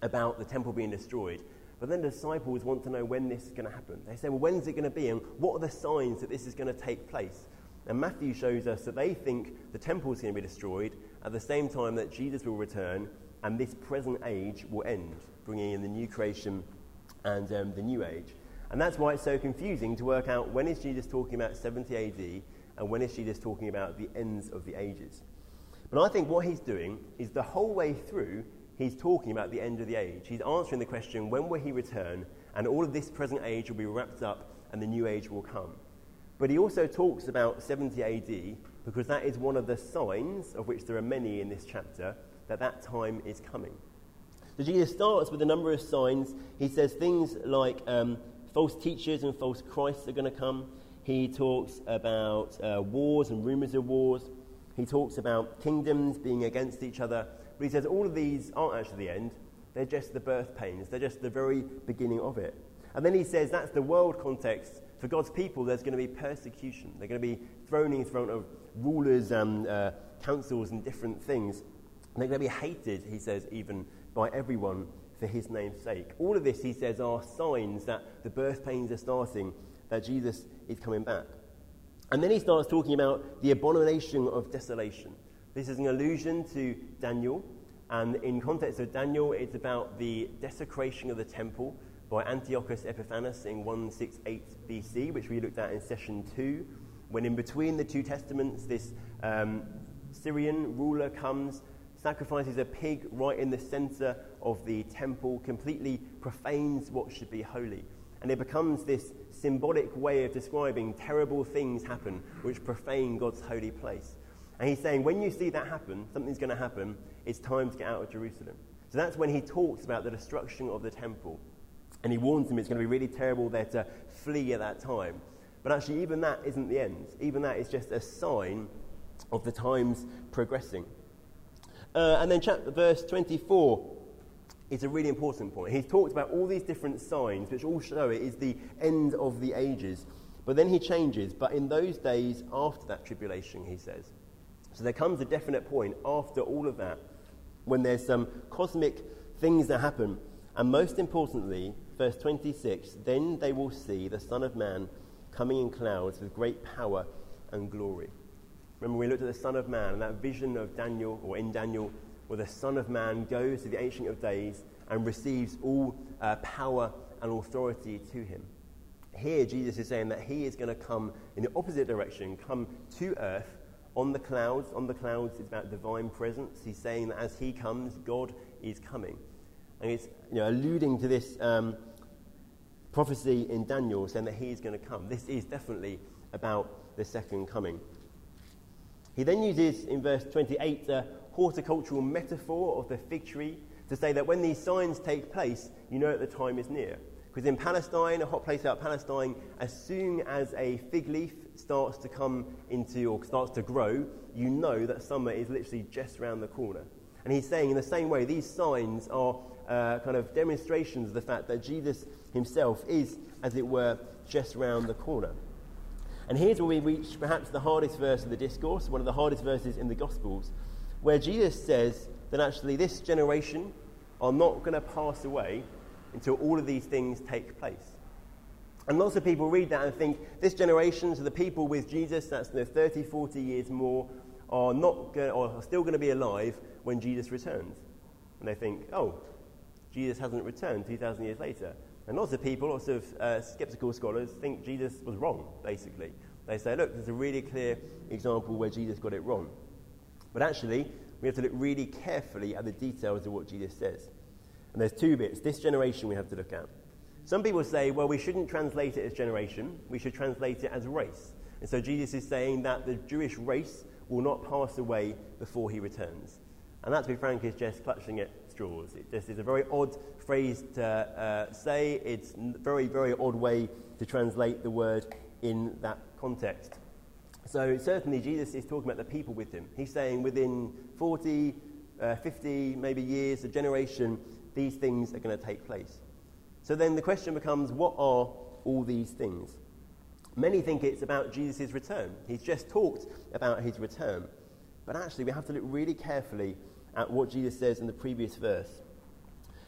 Speaker 1: about the temple being destroyed. But then the disciples want to know when this is going to happen. They say, well, when's it going to be? And what are the signs that this is going to take place? And Matthew shows us that they think the temple is going to be destroyed at the same time that Jesus will return and this present age will end, bringing in the new creation and um, the new age. And that's why it's so confusing to work out when is Jesus talking about 70 AD and when is Jesus talking about the ends of the ages. But I think what he's doing is the whole way through, he's talking about the end of the age. He's answering the question, when will he return? And all of this present age will be wrapped up and the new age will come. But he also talks about 70 AD because that is one of the signs, of which there are many in this chapter, that that time is coming. So Jesus starts with a number of signs. He says things like um, false teachers and false Christs are going to come. He talks about uh, wars and rumors of wars. He talks about kingdoms being against each other. But he says all of these aren't actually the end, they're just the birth pains, they're just the very beginning of it. And then he says that's the world context. For God's people, there's going to be persecution. They're going to be thrown in front of rulers and uh, councils and different things. And they're going to be hated, he says, even by everyone for his name's sake. All of this, he says, are signs that the birth pains are starting, that Jesus is coming back. And then he starts talking about the abomination of desolation. This is an allusion to Daniel. And in context of Daniel, it's about the desecration of the temple by Antiochus Epiphanes in 168 BC, which we looked at in session 2, when in between the two testaments, this um, Syrian ruler comes, sacrifices a pig right in the center of the temple, completely profanes what should be holy. And it becomes this symbolic way of describing terrible things happen which profane God's holy place. And he's saying, when you see that happen, something's going to happen, it's time to get out of Jerusalem. So that's when he talks about the destruction of the temple. And he warns them it's going to be really terrible there to flee at that time. But actually, even that isn't the end. Even that is just a sign of the times progressing. Uh, and then, chapter, verse 24 is a really important point. He's talked about all these different signs, which all show it is the end of the ages. But then he changes, but in those days after that tribulation, he says. So there comes a definite point after all of that when there's some cosmic things that happen. And most importantly, verse 26 then they will see the Son of Man coming in clouds with great power and glory. Remember, we looked at the Son of Man and that vision of Daniel, or in Daniel, where the Son of Man goes to the Ancient of Days and receives all uh, power and authority to him. Here, Jesus is saying that he is going to come in the opposite direction, come to earth on the clouds. On the clouds is about divine presence. He's saying that as he comes, God is coming. And it's you know, alluding to this um, prophecy in Daniel saying that he's going to come. This is definitely about the second coming. He then uses in verse 28 a horticultural metaphor of the fig tree to say that when these signs take place, you know that the time is near. Because in Palestine, a hot place out Palestine, as soon as a fig leaf starts to come into or starts to grow, you know that summer is literally just around the corner. And he's saying, in the same way, these signs are uh, kind of demonstrations of the fact that Jesus himself is, as it were, just round the corner. And here's where we reach perhaps the hardest verse of the discourse, one of the hardest verses in the Gospels, where Jesus says that actually this generation are not going to pass away until all of these things take place. And lots of people read that and think this generation, so the people with Jesus, that's the 30, 40 years more, are, not go- or are still going to be alive when Jesus returns. And they think, oh, Jesus hasn't returned 2,000 years later. And lots of people, lots of uh, skeptical scholars, think Jesus was wrong, basically. They say, look, there's a really clear example where Jesus got it wrong. But actually, we have to look really carefully at the details of what Jesus says. And there's two bits. This generation we have to look at. Some people say, well, we shouldn't translate it as generation, we should translate it as race. And so Jesus is saying that the Jewish race will not pass away before he returns. And that, to be frank, is just clutching at straws. It just is a very odd phrase to uh, say. It's a very, very odd way to translate the word in that context. So, certainly, Jesus is talking about the people with him. He's saying within 40, uh, 50, maybe years, a generation, these things are going to take place. So, then the question becomes what are all these things? Many think it's about Jesus' return. He's just talked about his return. But actually, we have to look really carefully at what Jesus says in the previous verse.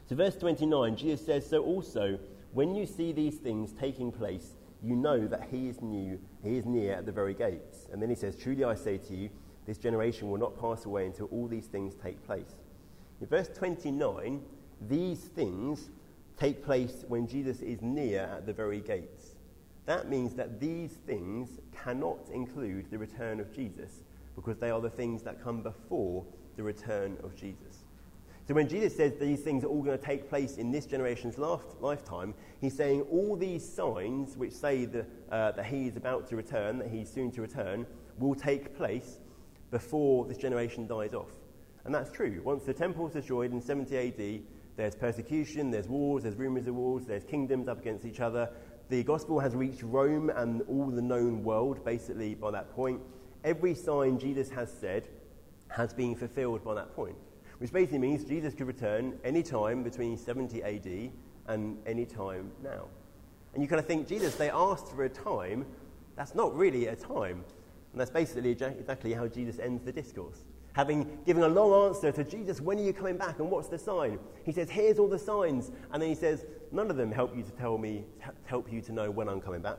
Speaker 1: So, verse 29, Jesus says, So also, when you see these things taking place, you know that he is new, he is near at the very gates. And then he says, Truly I say to you, this generation will not pass away until all these things take place. In verse 29, these things take place when Jesus is near at the very gates. That means that these things cannot include the return of Jesus because they are the things that come before the return of Jesus. So when Jesus says these things are all going to take place in this generation's lifetime, he's saying all these signs which say the, uh, that he is about to return, that he's soon to return, will take place before this generation dies off. And that's true. Once the temple is destroyed in 70 AD, there's persecution, there's wars, there's rumors of wars, there's kingdoms up against each other. The gospel has reached Rome and all the known world basically by that point. Every sign Jesus has said has been fulfilled by that point. Which basically means Jesus could return any time between 70 AD and any time now. And you kind of think, Jesus, they asked for a time. That's not really a time. And that's basically exactly how Jesus ends the discourse. Having given a long answer to Jesus, when are you coming back and what's the sign? He says, Here's all the signs. And then he says, None of them help you to tell me, help you to know when I'm coming back.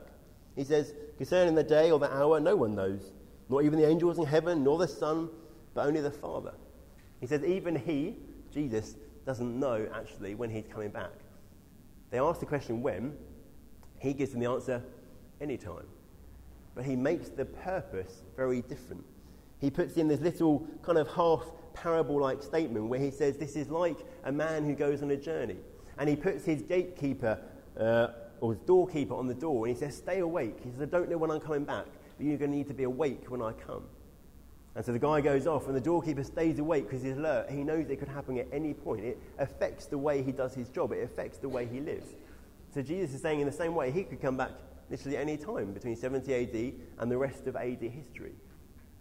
Speaker 1: He says, Concerning the day or the hour, no one knows, not even the angels in heaven, nor the Son, but only the Father. He says, Even he, Jesus, doesn't know actually when he's coming back. They ask the question when, he gives them the answer anytime. But he makes the purpose very different. He puts in this little kind of half parable like statement where he says, This is like a man who goes on a journey. And he puts his gatekeeper uh, or his doorkeeper on the door and he says, Stay awake. He says, I don't know when I'm coming back, but you're going to need to be awake when I come. And so the guy goes off, and the doorkeeper stays awake because he's alert. He knows it could happen at any point. It affects the way he does his job, it affects the way he lives. So Jesus is saying, in the same way, he could come back literally any time between 70 AD and the rest of AD history.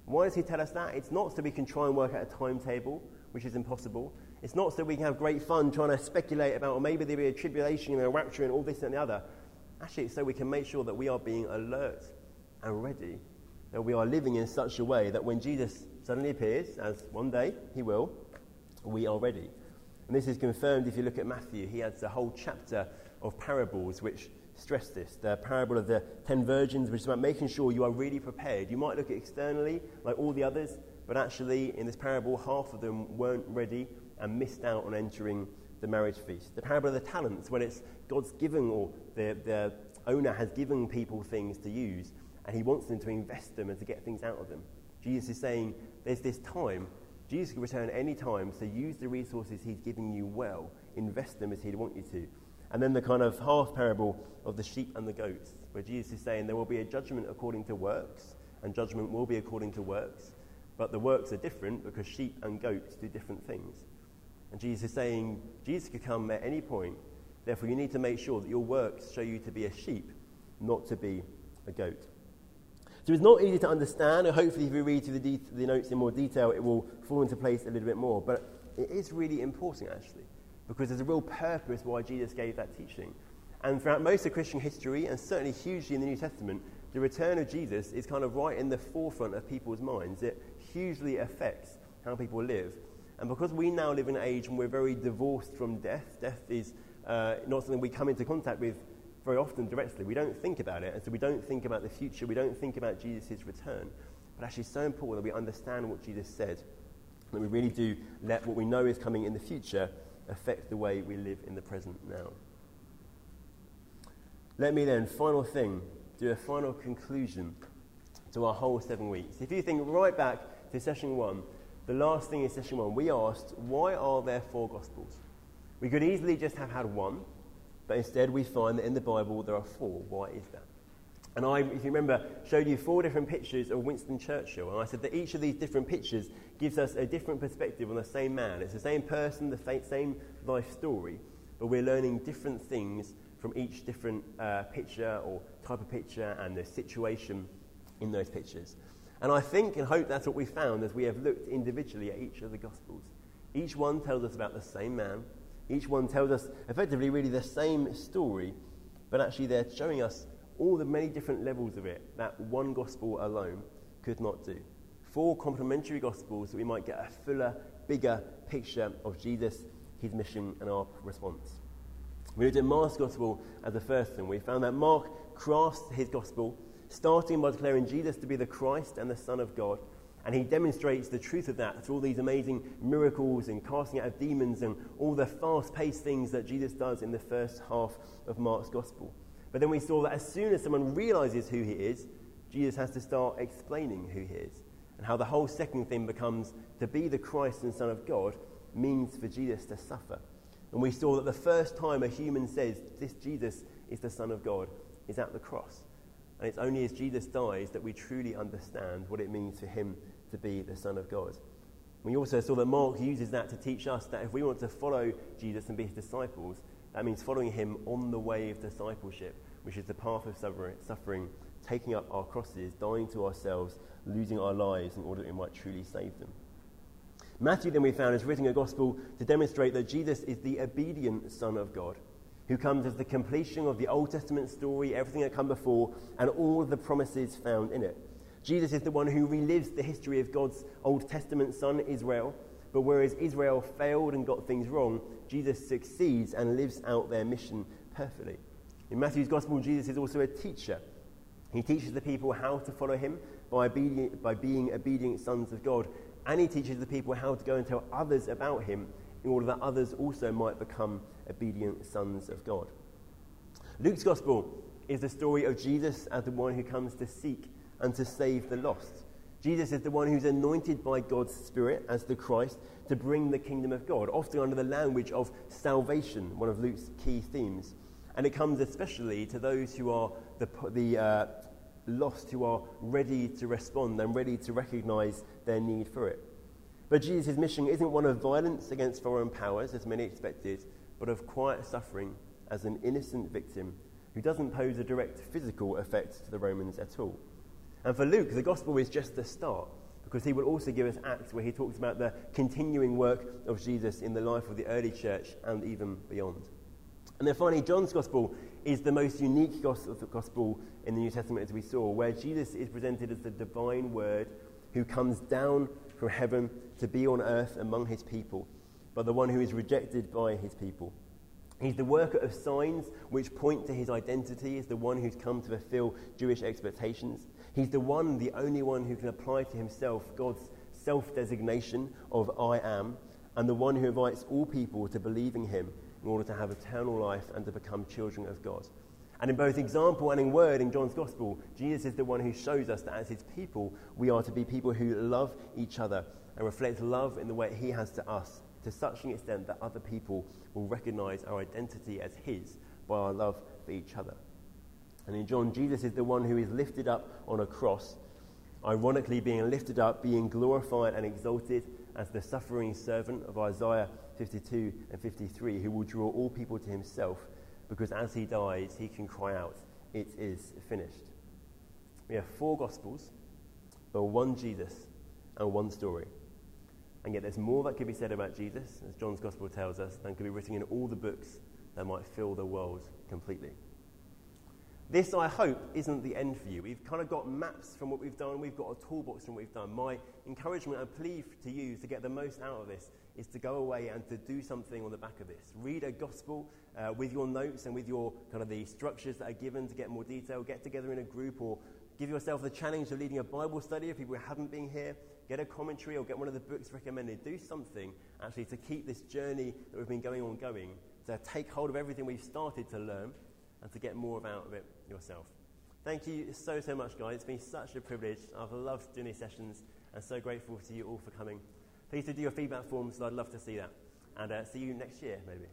Speaker 1: Why does he tell us that? It's not so we can try and work out a timetable, which is impossible. It's not so we can have great fun trying to speculate about, or maybe there'll be a tribulation and a rapture and all this and the other. Actually, it's so we can make sure that we are being alert and ready, that we are living in such a way that when Jesus suddenly appears, as one day he will, we are ready. And this is confirmed if you look at Matthew. He has a whole chapter of parables which stress this. The parable of the ten virgins, which is about making sure you are really prepared. You might look at externally like all the others, but actually, in this parable, half of them weren't ready and missed out on entering the marriage feast. The parable of the talents, when it's God's giving or the, the owner has given people things to use and he wants them to invest them and to get things out of them. Jesus is saying there's this time. Jesus can return any time, so use the resources he's giving you well. Invest them as he'd want you to. And then the kind of half parable of the sheep and the goats, where Jesus is saying there will be a judgment according to works, and judgment will be according to works, but the works are different because sheep and goats do different things. And Jesus is saying Jesus could come at any point, therefore, you need to make sure that your works show you to be a sheep, not to be a goat. So it's not easy to understand, and hopefully, if you read through the, de- the notes in more detail, it will fall into place a little bit more. But it is really important, actually because there's a real purpose why Jesus gave that teaching. And throughout most of Christian history, and certainly hugely in the New Testament, the return of Jesus is kind of right in the forefront of people's minds. It hugely affects how people live. And because we now live in an age when we're very divorced from death, death is uh, not something we come into contact with very often directly. We don't think about it, and so we don't think about the future. We don't think about Jesus' return. But actually, it's so important that we understand what Jesus said, that we really do let what we know is coming in the future affect the way we live in the present now. Let me then, final thing, do a final conclusion to our whole seven weeks. If you think right back to session one, the last thing in session one, we asked, why are there four Gospels? We could easily just have had one, but instead we find that in the Bible there are four. Why is that? And I, if you remember, showed you four different pictures of Winston Churchill. And I said that each of these different pictures gives us a different perspective on the same man. It's the same person, the same life story, but we're learning different things from each different uh, picture or type of picture and the situation in those pictures. And I think and hope that's what we found as we have looked individually at each of the Gospels. Each one tells us about the same man. Each one tells us effectively really the same story, but actually they're showing us all the many different levels of it that one gospel alone could not do. Four complementary gospels that we might get a fuller, bigger picture of Jesus, his mission, and our response. We looked at Mark's gospel as the first thing. We found that Mark crafts his gospel, starting by declaring Jesus to be the Christ and the Son of God. And he demonstrates the truth of that through all these amazing miracles and casting out of demons and all the fast paced things that Jesus does in the first half of Mark's gospel. But then we saw that as soon as someone realizes who he is, Jesus has to start explaining who he is. And how the whole second thing becomes to be the Christ and Son of God means for Jesus to suffer. And we saw that the first time a human says, This Jesus is the Son of God, is at the cross. And it's only as Jesus dies that we truly understand what it means for him to be the Son of God. We also saw that Mark uses that to teach us that if we want to follow Jesus and be his disciples, that means following him on the way of discipleship, which is the path of suffering, taking up our crosses, dying to ourselves, losing our lives in order that we might truly save them. Matthew, then, we found, is writing a gospel to demonstrate that Jesus is the obedient Son of God. who comes as the completion of the Old Testament story, everything that come before, and all the promises found in it. Jesus is the one who relives the history of God's Old Testament son, Israel. But whereas Israel failed and got things wrong, Jesus succeeds and lives out their mission perfectly. In Matthew's Gospel, Jesus is also a teacher. He teaches the people how to follow him by, obedient, by being obedient sons of God, and he teaches the people how to go and tell others about him in order that others also might become obedient sons of God. Luke's Gospel is the story of Jesus as the one who comes to seek and to save the lost. Jesus is the one who's anointed by God's Spirit as the Christ to bring the kingdom of God, often under the language of salvation, one of Luke's key themes. And it comes especially to those who are the, the uh, lost, who are ready to respond and ready to recognize their need for it. But Jesus' mission isn't one of violence against foreign powers, as many expected, but of quiet suffering as an innocent victim who doesn't pose a direct physical effect to the Romans at all. And for Luke, the gospel is just the start, because he will also give us Acts where he talks about the continuing work of Jesus in the life of the early church and even beyond. And then finally, John's gospel is the most unique gospel in the New Testament, as we saw, where Jesus is presented as the divine word who comes down from heaven to be on earth among his people, but the one who is rejected by his people. He's the worker of signs which point to his identity as the one who's come to fulfill Jewish expectations. He's the one, the only one who can apply to himself God's self designation of I am, and the one who invites all people to believe in him in order to have eternal life and to become children of God. And in both example and in word in John's Gospel, Jesus is the one who shows us that as his people, we are to be people who love each other and reflect love in the way he has to us, to such an extent that other people will recognize our identity as his by our love for each other. And in John, Jesus is the one who is lifted up on a cross, ironically being lifted up, being glorified and exalted as the suffering servant of Isaiah 52 and 53, who will draw all people to himself, because as he dies, he can cry out, It is finished. We have four Gospels, but one Jesus and one story. And yet, there's more that could be said about Jesus, as John's Gospel tells us, than could be written in all the books that might fill the world completely. This, I hope, isn't the end for you. We've kind of got maps from what we've done, we've got a toolbox from what we've done. My encouragement and plea to you to get the most out of this is to go away and to do something on the back of this. Read a gospel uh, with your notes and with your kind of the structures that are given to get more detail. Get together in a group or give yourself the challenge of leading a Bible study if people haven't been here. Get a commentary or get one of the books recommended. Do something actually to keep this journey that we've been going on going, to take hold of everything we've started to learn and to get more out of it yourself. Thank you so, so much, guys. It's been such a privilege. I've loved doing these sessions and so grateful to you all for coming. Please do your feedback forms, I'd love to see that. And uh, see you next year, maybe.